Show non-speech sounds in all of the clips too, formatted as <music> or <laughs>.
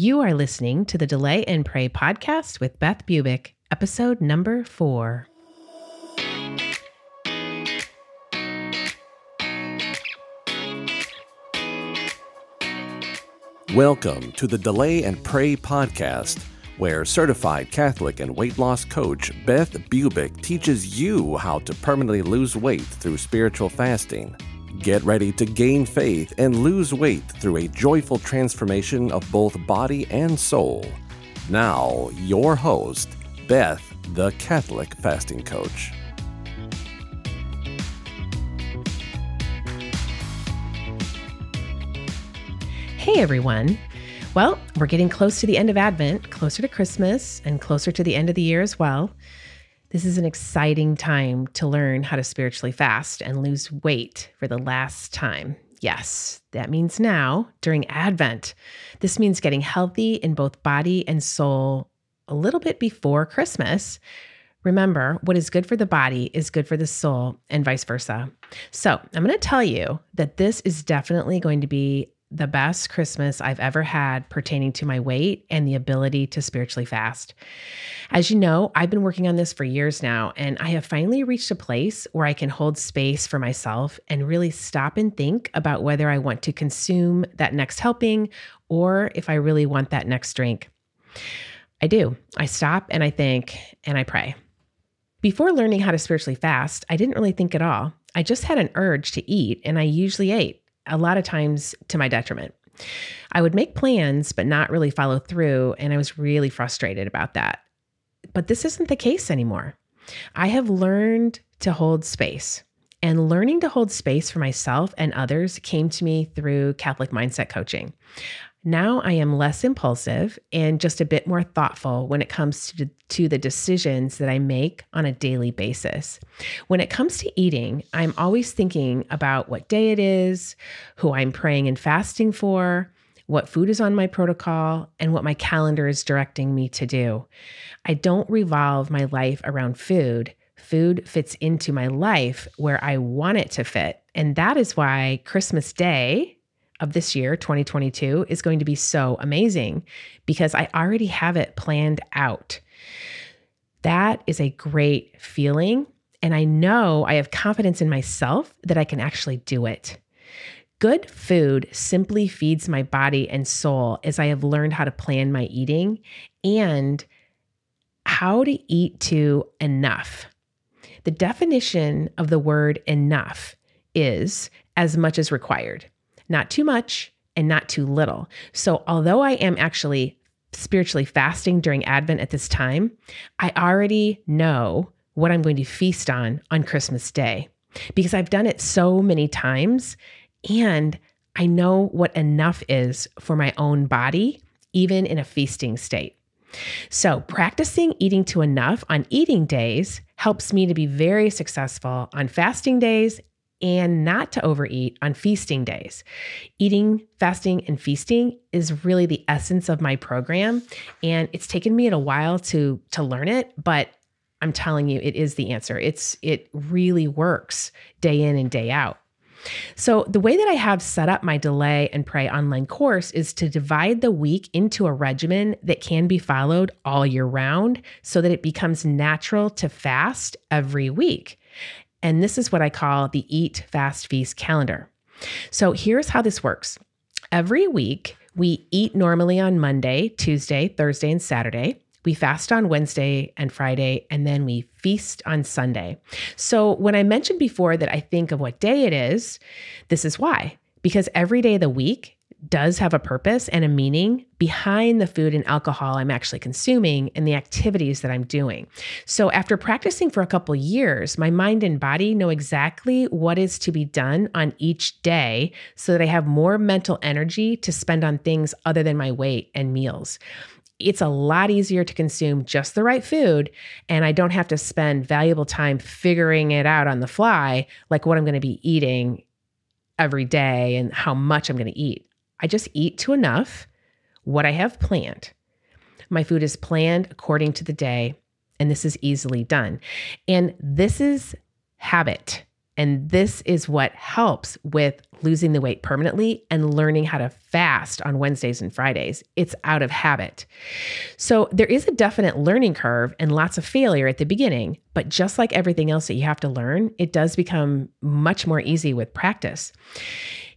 You are listening to the Delay and Pray podcast with Beth Bubick, episode number four. Welcome to the Delay and Pray podcast, where certified Catholic and weight loss coach Beth Bubick teaches you how to permanently lose weight through spiritual fasting. Get ready to gain faith and lose weight through a joyful transformation of both body and soul. Now, your host, Beth, the Catholic fasting coach. Hey everyone. Well, we're getting close to the end of Advent, closer to Christmas, and closer to the end of the year as well. This is an exciting time to learn how to spiritually fast and lose weight for the last time. Yes, that means now during Advent. This means getting healthy in both body and soul a little bit before Christmas. Remember, what is good for the body is good for the soul, and vice versa. So, I'm going to tell you that this is definitely going to be the best Christmas I've ever had pertaining to my weight and the ability to spiritually fast. As you know, I've been working on this for years now, and I have finally reached a place where I can hold space for myself and really stop and think about whether I want to consume that next helping or if I really want that next drink. I do. I stop and I think and I pray. Before learning how to spiritually fast, I didn't really think at all. I just had an urge to eat, and I usually ate a lot of times to my detriment. I would make plans, but not really follow through. And I was really frustrated about that. But this isn't the case anymore. I have learned to hold space. And learning to hold space for myself and others came to me through Catholic mindset coaching. Now I am less impulsive and just a bit more thoughtful when it comes to, to the decisions that I make on a daily basis. When it comes to eating, I'm always thinking about what day it is, who I'm praying and fasting for, what food is on my protocol, and what my calendar is directing me to do. I don't revolve my life around food. Food fits into my life where I want it to fit. And that is why Christmas Day, of this year, 2022, is going to be so amazing because I already have it planned out. That is a great feeling. And I know I have confidence in myself that I can actually do it. Good food simply feeds my body and soul as I have learned how to plan my eating and how to eat to enough. The definition of the word enough is as much as required not too much and not too little. So, although I am actually spiritually fasting during Advent at this time, I already know what I'm going to feast on on Christmas Day because I've done it so many times and I know what enough is for my own body, even in a feasting state. So, practicing eating to enough on eating days helps me to be very successful on fasting days and not to overeat on feasting days. Eating, fasting, and feasting is really the essence of my program. And it's taken me a while to, to learn it, but I'm telling you, it is the answer. It's it really works day in and day out. So, the way that I have set up my Delay and Pray online course is to divide the week into a regimen that can be followed all year round so that it becomes natural to fast every week. And this is what I call the Eat, Fast, Feast calendar. So here's how this works every week, we eat normally on Monday, Tuesday, Thursday, and Saturday. We fast on Wednesday and Friday, and then we feast on Sunday. So, when I mentioned before that I think of what day it is, this is why. Because every day of the week does have a purpose and a meaning behind the food and alcohol I'm actually consuming and the activities that I'm doing. So after practicing for a couple years, my mind and body know exactly what is to be done on each day so that I have more mental energy to spend on things other than my weight and meals it's a lot easier to consume just the right food and I don't have to spend valuable time figuring it out on the fly like what I'm going to be eating every day and how much I'm going to eat. I just eat to enough what I have planned. My food is planned according to the day, and this is easily done. And this is habit. And this is what helps with losing the weight permanently and learning how to fast on Wednesdays and Fridays. It's out of habit. So there is a definite learning curve and lots of failure at the beginning, but just like everything else that you have to learn, it does become much more easy with practice.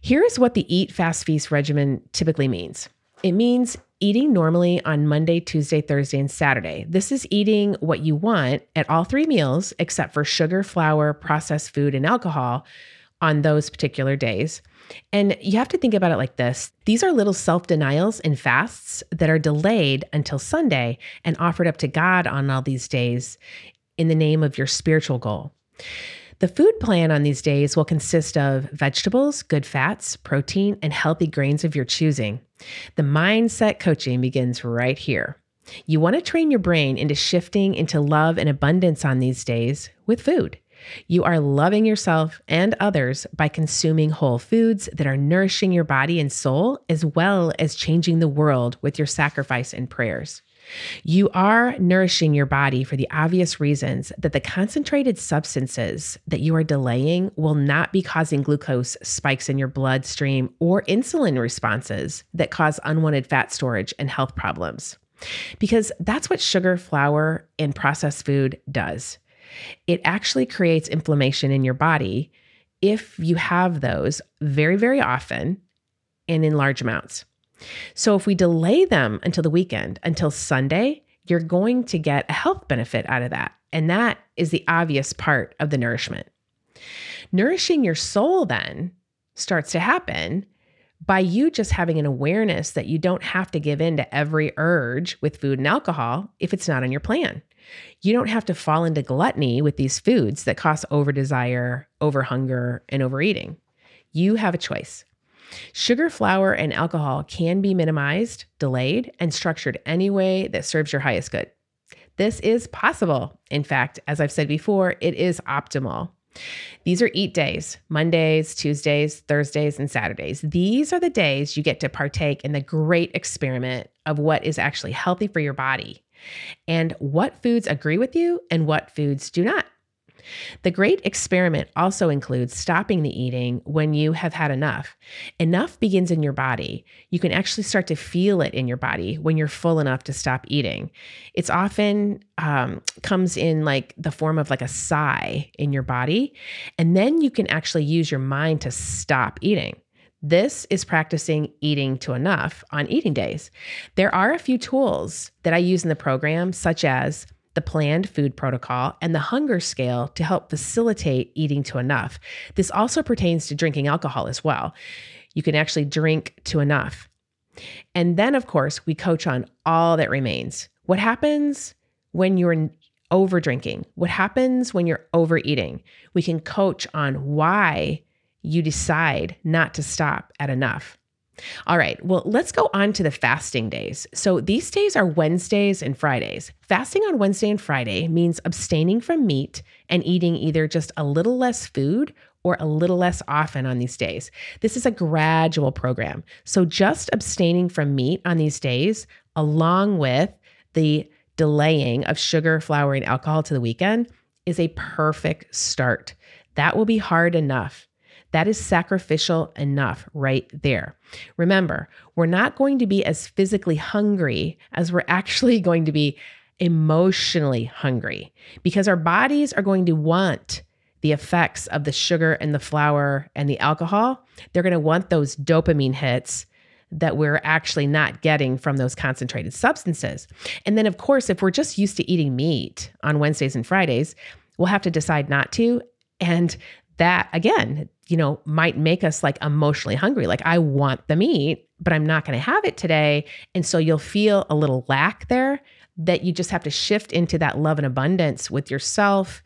Here is what the eat fast feast regimen typically means. It means eating normally on Monday, Tuesday, Thursday, and Saturday. This is eating what you want at all three meals, except for sugar, flour, processed food, and alcohol on those particular days. And you have to think about it like this these are little self denials and fasts that are delayed until Sunday and offered up to God on all these days in the name of your spiritual goal. The food plan on these days will consist of vegetables, good fats, protein, and healthy grains of your choosing. The mindset coaching begins right here. You want to train your brain into shifting into love and abundance on these days with food. You are loving yourself and others by consuming whole foods that are nourishing your body and soul, as well as changing the world with your sacrifice and prayers. You are nourishing your body for the obvious reasons that the concentrated substances that you are delaying will not be causing glucose spikes in your bloodstream or insulin responses that cause unwanted fat storage and health problems. Because that's what sugar, flour, and processed food does. It actually creates inflammation in your body if you have those very, very often and in large amounts. So if we delay them until the weekend, until Sunday, you're going to get a health benefit out of that. And that is the obvious part of the nourishment. Nourishing your soul then starts to happen by you just having an awareness that you don't have to give in to every urge with food and alcohol if it's not on your plan. You don't have to fall into gluttony with these foods that cause over desire, over hunger, and overeating. You have a choice. Sugar, flour, and alcohol can be minimized, delayed, and structured any way that serves your highest good. This is possible. In fact, as I've said before, it is optimal. These are eat days Mondays, Tuesdays, Thursdays, and Saturdays. These are the days you get to partake in the great experiment of what is actually healthy for your body and what foods agree with you and what foods do not. The great experiment also includes stopping the eating when you have had enough. Enough begins in your body. You can actually start to feel it in your body when you're full enough to stop eating. It's often um, comes in like the form of like a sigh in your body. And then you can actually use your mind to stop eating. This is practicing eating to enough on eating days. There are a few tools that I use in the program, such as the planned food protocol, and the hunger scale to help facilitate eating to enough. This also pertains to drinking alcohol as well. You can actually drink to enough. And then, of course, we coach on all that remains. What happens when you're over drinking? What happens when you're overeating? We can coach on why you decide not to stop at enough. All right, well, let's go on to the fasting days. So these days are Wednesdays and Fridays. Fasting on Wednesday and Friday means abstaining from meat and eating either just a little less food or a little less often on these days. This is a gradual program. So just abstaining from meat on these days, along with the delaying of sugar, flour, and alcohol to the weekend, is a perfect start. That will be hard enough. That is sacrificial enough right there. Remember, we're not going to be as physically hungry as we're actually <laughs> going to be emotionally hungry because our bodies are going to want the effects of the sugar and the flour and the alcohol. They're going to want those dopamine hits that we're actually not getting from those concentrated substances. And then, of course, if we're just used to eating meat on Wednesdays and Fridays, we'll have to decide not to. And that, again, you know, might make us like emotionally hungry. Like, I want the meat, but I'm not going to have it today. And so you'll feel a little lack there that you just have to shift into that love and abundance with yourself,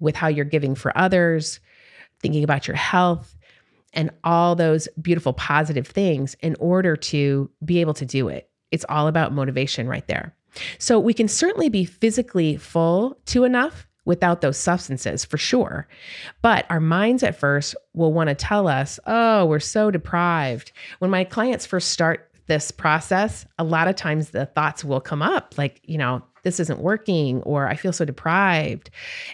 with how you're giving for others, thinking about your health, and all those beautiful positive things in order to be able to do it. It's all about motivation right there. So we can certainly be physically full to enough without those substances for sure. But our minds at first will want to tell us, oh, we're so deprived. When my clients first start this process, a lot of times the thoughts will come up like, you know, this isn't working or I feel so deprived.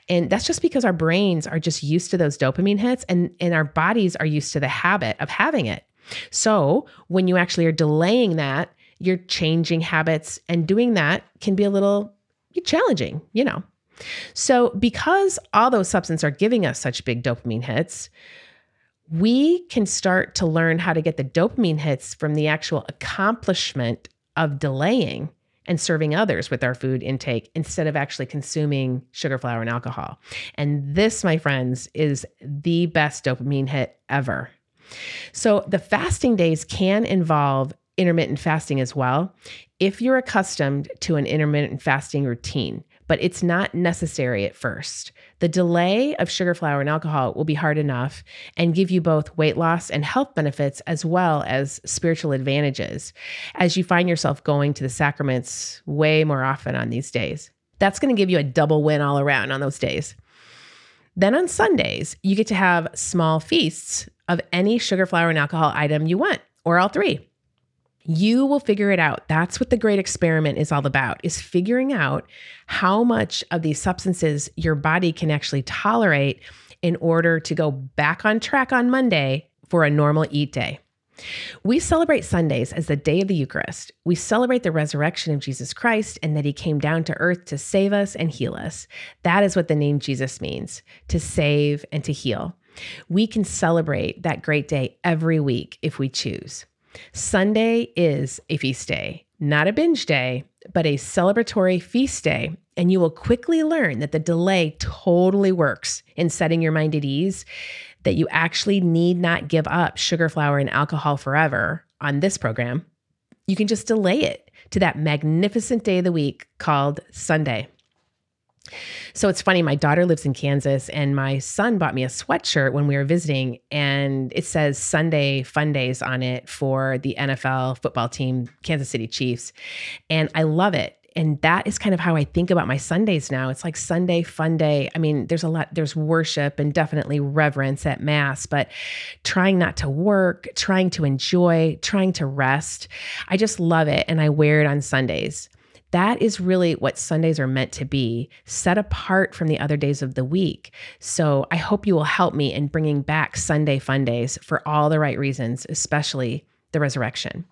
And that's just because our brains are just used to those dopamine hits and, and our bodies are used to the habit of having it. So when you actually are delaying that, you're changing habits and doing that can be a little challenging, you know. So because all those substances are giving us such big dopamine hits, we can start to learn how to get the dopamine hits from the actual accomplishment of delaying and serving others with our food intake instead of actually consuming sugar, flour, and alcohol. And this, my friends, is the best dopamine hit ever. So the fasting days can involve intermittent fasting as well if you're accustomed to an intermittent fasting routine but it's not necessary at first. The delay of sugar, flour, and alcohol will be hard enough and give you both weight loss and health benefits as well as spiritual advantages as you find yourself going to the sacraments way more often on these days. That's going to give you a double win all around on those days. Then on Sundays, you get to have small feasts of any sugar, flour, and alcohol item you want, or all three. You will figure it out. That's what the great experiment is all about, is figuring out how much of these substances your body can actually tolerate in order to go back on track on Monday for a normal eat day. We celebrate Sundays as the day of the Eucharist. We celebrate the resurrection of Jesus Christ and that he came down to earth to save us and heal us. That is what the name Jesus means to save and to heal. We can celebrate that great day every week if we choose. Sunday is a feast day, not a binge day, but a celebratory feast day. And you will quickly learn that the delay totally works in setting your mind at ease, that you actually need not give up sugar, flour, and alcohol forever on this program. You can just delay it to that magnificent day of the week called Sunday. So it's funny, my daughter lives in Kansas, and my son bought me a sweatshirt when we were visiting, and it says Sunday Fun Days on it for the NFL football team, Kansas City Chiefs. And I love it. And that is kind of how I think about my Sundays now. It's like Sunday fun day. I mean, there's a lot, there's worship and definitely reverence at Mass, but trying not to work, trying to enjoy, trying to rest. I just love it. And I wear it on Sundays. That is really what Sundays are meant to be, set apart from the other days of the week. So I hope you will help me in bringing back Sunday fun days for all the right reasons, especially the resurrection.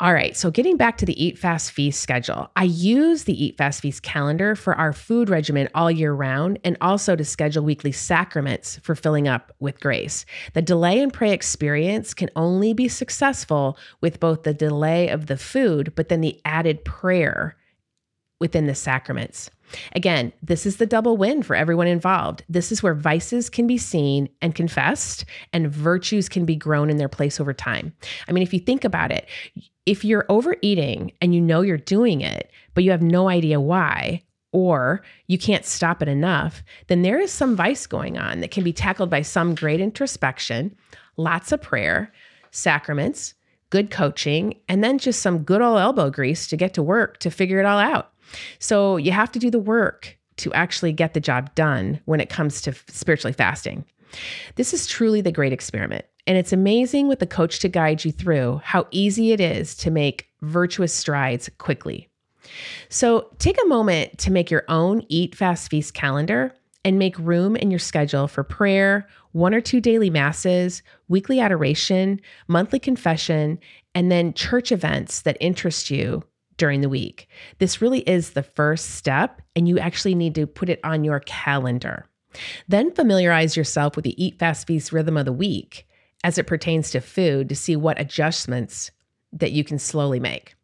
All right, so getting back to the Eat Fast Feast schedule, I use the Eat Fast Feast calendar for our food regimen all year round and also to schedule weekly sacraments for filling up with grace. The delay and pray experience can only be successful with both the delay of the food, but then the added prayer within the sacraments. Again, this is the double win for everyone involved. This is where vices can be seen and confessed, and virtues can be grown in their place over time. I mean, if you think about it, if you're overeating and you know you're doing it, but you have no idea why, or you can't stop it enough, then there is some vice going on that can be tackled by some great introspection, lots of prayer, sacraments, good coaching, and then just some good old elbow grease to get to work to figure it all out. So you have to do the work to actually get the job done when it comes to spiritually fasting. This is truly the great experiment. And it's amazing with the coach to guide you through how easy it is to make virtuous strides quickly. So take a moment to make your own Eat Fast Feast calendar and make room in your schedule for prayer, one or two daily masses, weekly adoration, monthly confession, and then church events that interest you during the week. This really is the first step, and you actually need to put it on your calendar. Then familiarize yourself with the Eat Fast Feast rhythm of the week as it pertains to food to see what adjustments that you can slowly make.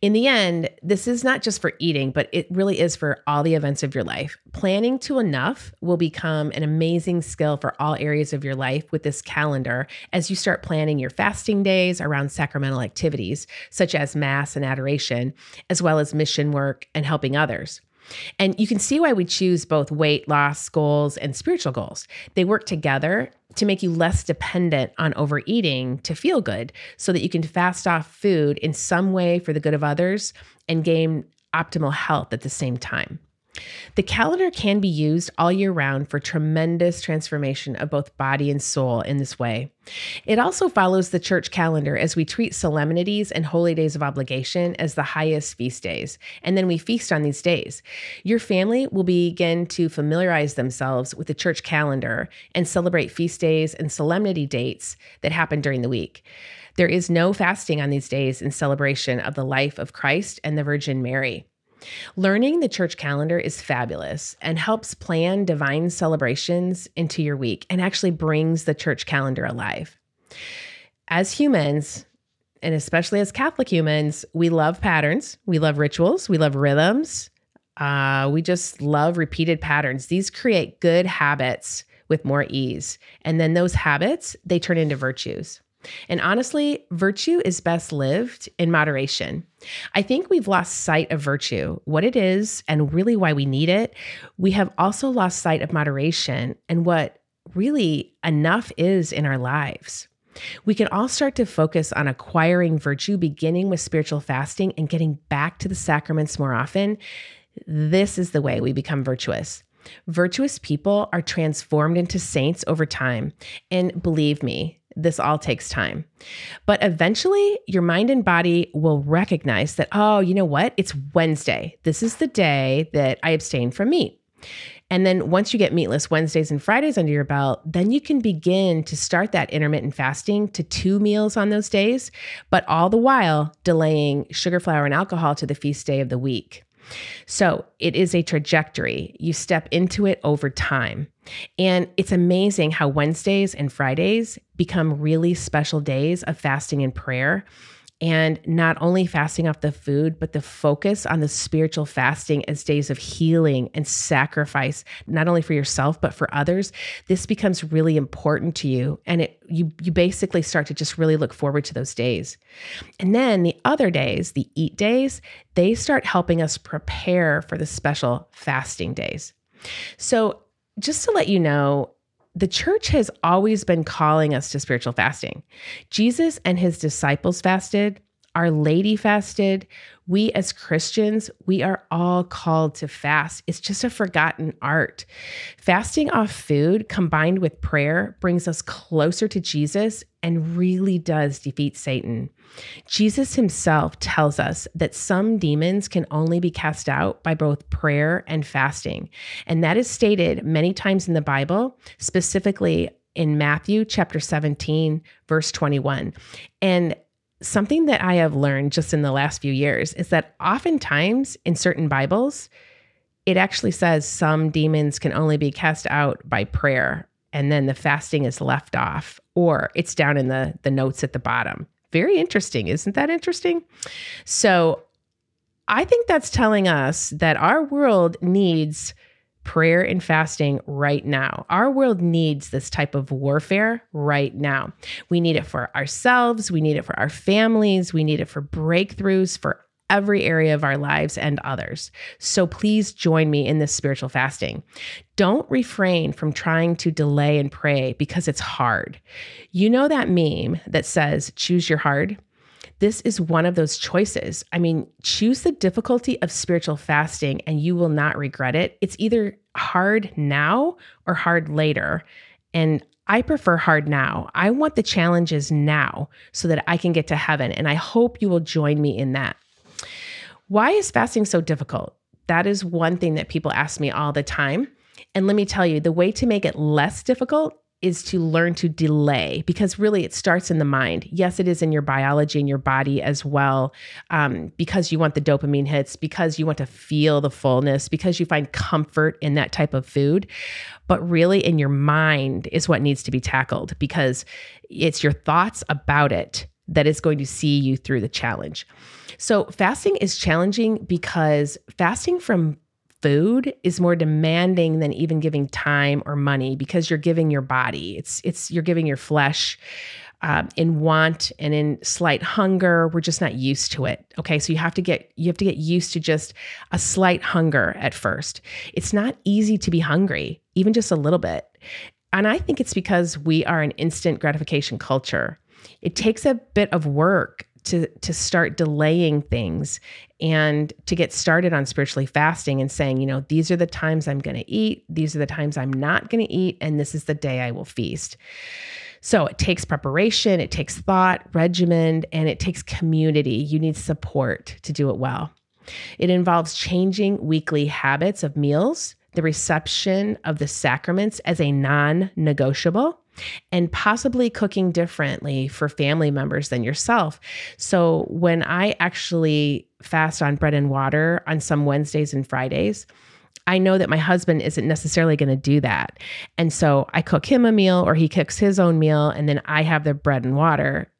In the end, this is not just for eating, but it really is for all the events of your life. Planning to enough will become an amazing skill for all areas of your life with this calendar as you start planning your fasting days around sacramental activities such as Mass and adoration, as well as mission work and helping others. And you can see why we choose both weight loss goals and spiritual goals. They work together to make you less dependent on overeating to feel good so that you can fast off food in some way for the good of others and gain optimal health at the same time. The calendar can be used all year round for tremendous transformation of both body and soul in this way. It also follows the church calendar as we treat solemnities and holy days of obligation as the highest feast days, and then we feast on these days. Your family will begin to familiarize themselves with the church calendar and celebrate feast days and solemnity dates that happen during the week. There is no fasting on these days in celebration of the life of Christ and the Virgin Mary. Learning the church calendar is fabulous and helps plan divine celebrations into your week and actually brings the church calendar alive. As humans, and especially as Catholic humans, we love patterns, we love rituals, we love rhythms. Uh, we just love repeated patterns. These create good habits with more ease. And then those habits, they turn into virtues. And honestly, virtue is best lived in moderation. I think we've lost sight of virtue, what it is, and really why we need it. We have also lost sight of moderation and what really enough is in our lives. We can all start to focus on acquiring virtue, beginning with spiritual fasting and getting back to the sacraments more often. This is the way we become virtuous. Virtuous people are transformed into saints over time. And believe me, this all takes time. But eventually, your mind and body will recognize that, oh, you know what? It's Wednesday. This is the day that I abstain from meat. And then once you get meatless Wednesdays and Fridays under your belt, then you can begin to start that intermittent fasting to two meals on those days, but all the while delaying sugar, flour, and alcohol to the feast day of the week. So it is a trajectory. You step into it over time. And it's amazing how Wednesdays and Fridays become really special days of fasting and prayer and not only fasting off the food, but the focus on the spiritual fasting as days of healing and sacrifice, not only for yourself, but for others. This becomes really important to you. And it you you basically start to just really look forward to those days. And then the other days, the eat days, they start helping us prepare for the special fasting days. So just to let you know, the church has always been calling us to spiritual fasting. Jesus and his disciples fasted, Our Lady fasted. We as Christians, we are all called to fast. It's just a forgotten art. Fasting off food combined with prayer brings us closer to Jesus and really does defeat Satan. Jesus himself tells us that some demons can only be cast out by both prayer and fasting. And that is stated many times in the Bible, specifically in Matthew chapter 17, verse 21. And something that I have learned just in the last few years is that oftentimes in certain Bibles, it actually says some demons can only be cast out by prayer and then the fasting is left off or it's down in the the notes at the bottom very interesting. Isn't that interesting? So I think that's telling us that our world needs prayer and fasting right now. Our world needs this type of warfare right now. We need it for ourselves, we need it for our families, we need it for breakthroughs for every area of our lives and others. So please join me in this spiritual fasting. Don't refrain from trying to delay and pray because it's hard. You know that meme that says, choose your hard? This is one of those choices. I mean, choose the difficulty of spiritual fasting and you will not regret it. It's either hard now or hard later. And I prefer hard now. I want the challenges now so that I can get to heaven. And I hope you will join me in that. Why is fasting so difficult? That is one thing that people ask me all the time. And let me tell you, the way to make it less difficult is to learn to delay because really it starts in the mind. Yes, it is in your biology and your body as well, um, because you want the dopamine hits, because you want to feel the fullness, because you find comfort in that type of food. But really, in your mind is what needs to be tackled because it's your thoughts about it that is going to see you through the challenge. So, fasting is challenging because fasting from food is more demanding than even giving time or money because you're giving your body. It's it's you're giving your flesh uh, in want and in slight hunger. We're just not used to it. Okay, so you have to get you have to get used to just a slight hunger at first. It's not easy to be hungry, even just a little bit. And I think it's because we are an instant gratification culture. It takes a bit of work to to start delaying things and to get started on spiritually fasting and saying, you know, these are the times I'm going to eat, these are the times I'm not going to eat, and this is the day I will feast. So it takes preparation, it takes thought, regimen, and it takes community. You need support to do it well. It involves changing weekly habits of meals, the reception of the sacraments as a non negotiable, and possibly cooking differently for family members than yourself. So when I actually fast on bread and water on some Wednesdays and Fridays, I know that my husband isn't necessarily going to do that. And so I cook him a meal or he cooks his own meal and then I have the bread and water.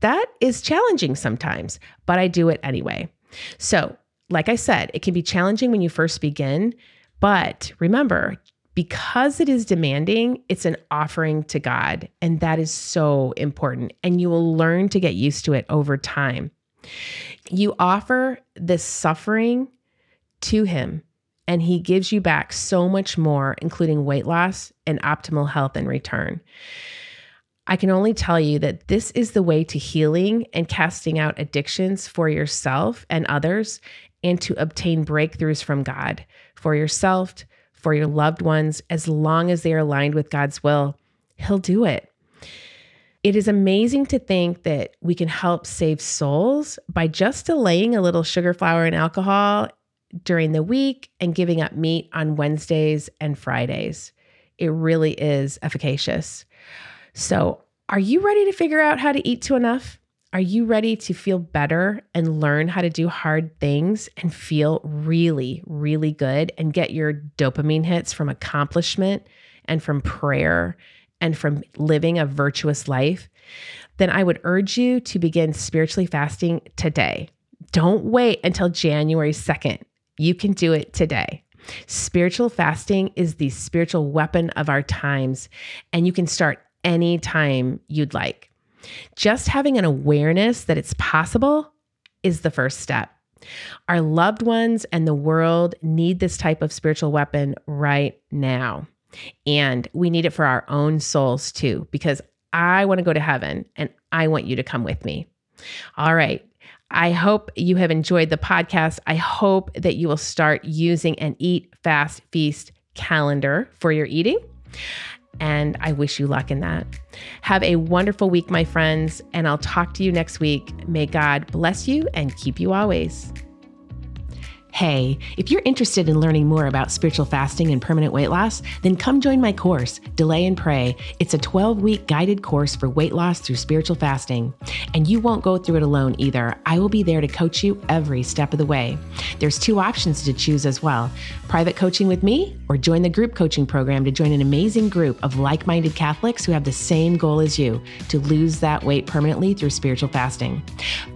That is challenging sometimes, but I do it anyway. So, like I said, it can be challenging when you first begin, but remember, because it is demanding, it's an offering to God. And that is so important. And you will learn to get used to it over time. You offer this suffering to Him, and He gives you back so much more, including weight loss and optimal health in return. I can only tell you that this is the way to healing and casting out addictions for yourself and others, and to obtain breakthroughs from God for yourself, for your loved ones, as long as they are aligned with God's will, He'll do it. It is amazing to think that we can help save souls by just delaying a little sugar, flour, and alcohol during the week and giving up meat on Wednesdays and Fridays. It really is efficacious. So, are you ready to figure out how to eat to enough? Are you ready to feel better and learn how to do hard things and feel really, really good and get your dopamine hits from accomplishment and from prayer and from living a virtuous life? Then I would urge you to begin spiritually fasting today. Don't wait until January 2nd. You can do it today. Spiritual fasting is the spiritual weapon of our times, and you can start anytime you'd like. Just having an awareness that it's possible is the first step. Our loved ones and the world need this type of spiritual weapon right now. And we need it for our own souls too, because I want to go to heaven and I want you to come with me. All right. I hope you have enjoyed the podcast. I hope that you will start using an eat, fast, feast calendar for your eating and I wish you luck in that. Have a wonderful week, my friends, and I'll talk to you next week. May God bless you and keep you always. Hey, if you're interested in learning more about spiritual fasting and permanent weight loss, then come join my course, Delay and Pray. It's a 12 week guided course for weight loss through spiritual fasting. And you won't go through it alone either. I will be there to coach you every step of the way. There's two options to choose as well private coaching with me, or join the group coaching program to join an amazing group of like minded Catholics who have the same goal as you to lose that weight permanently through spiritual fasting.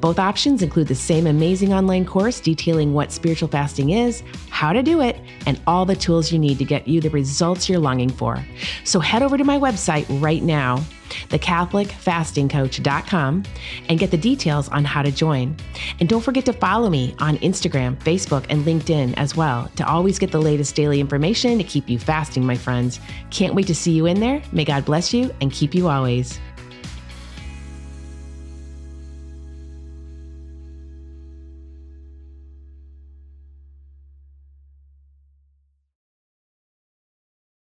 Both options include the same amazing online course detailing what fasting is, how to do it, and all the tools you need to get you the results you're longing for. So head over to my website right now thecatholicfastingcoach.com, and get the details on how to join. And don't forget to follow me on Instagram, Facebook, and LinkedIn as well to always get the latest daily information to keep you fasting, my friends. Can't wait to see you in there. May God bless you and keep you always.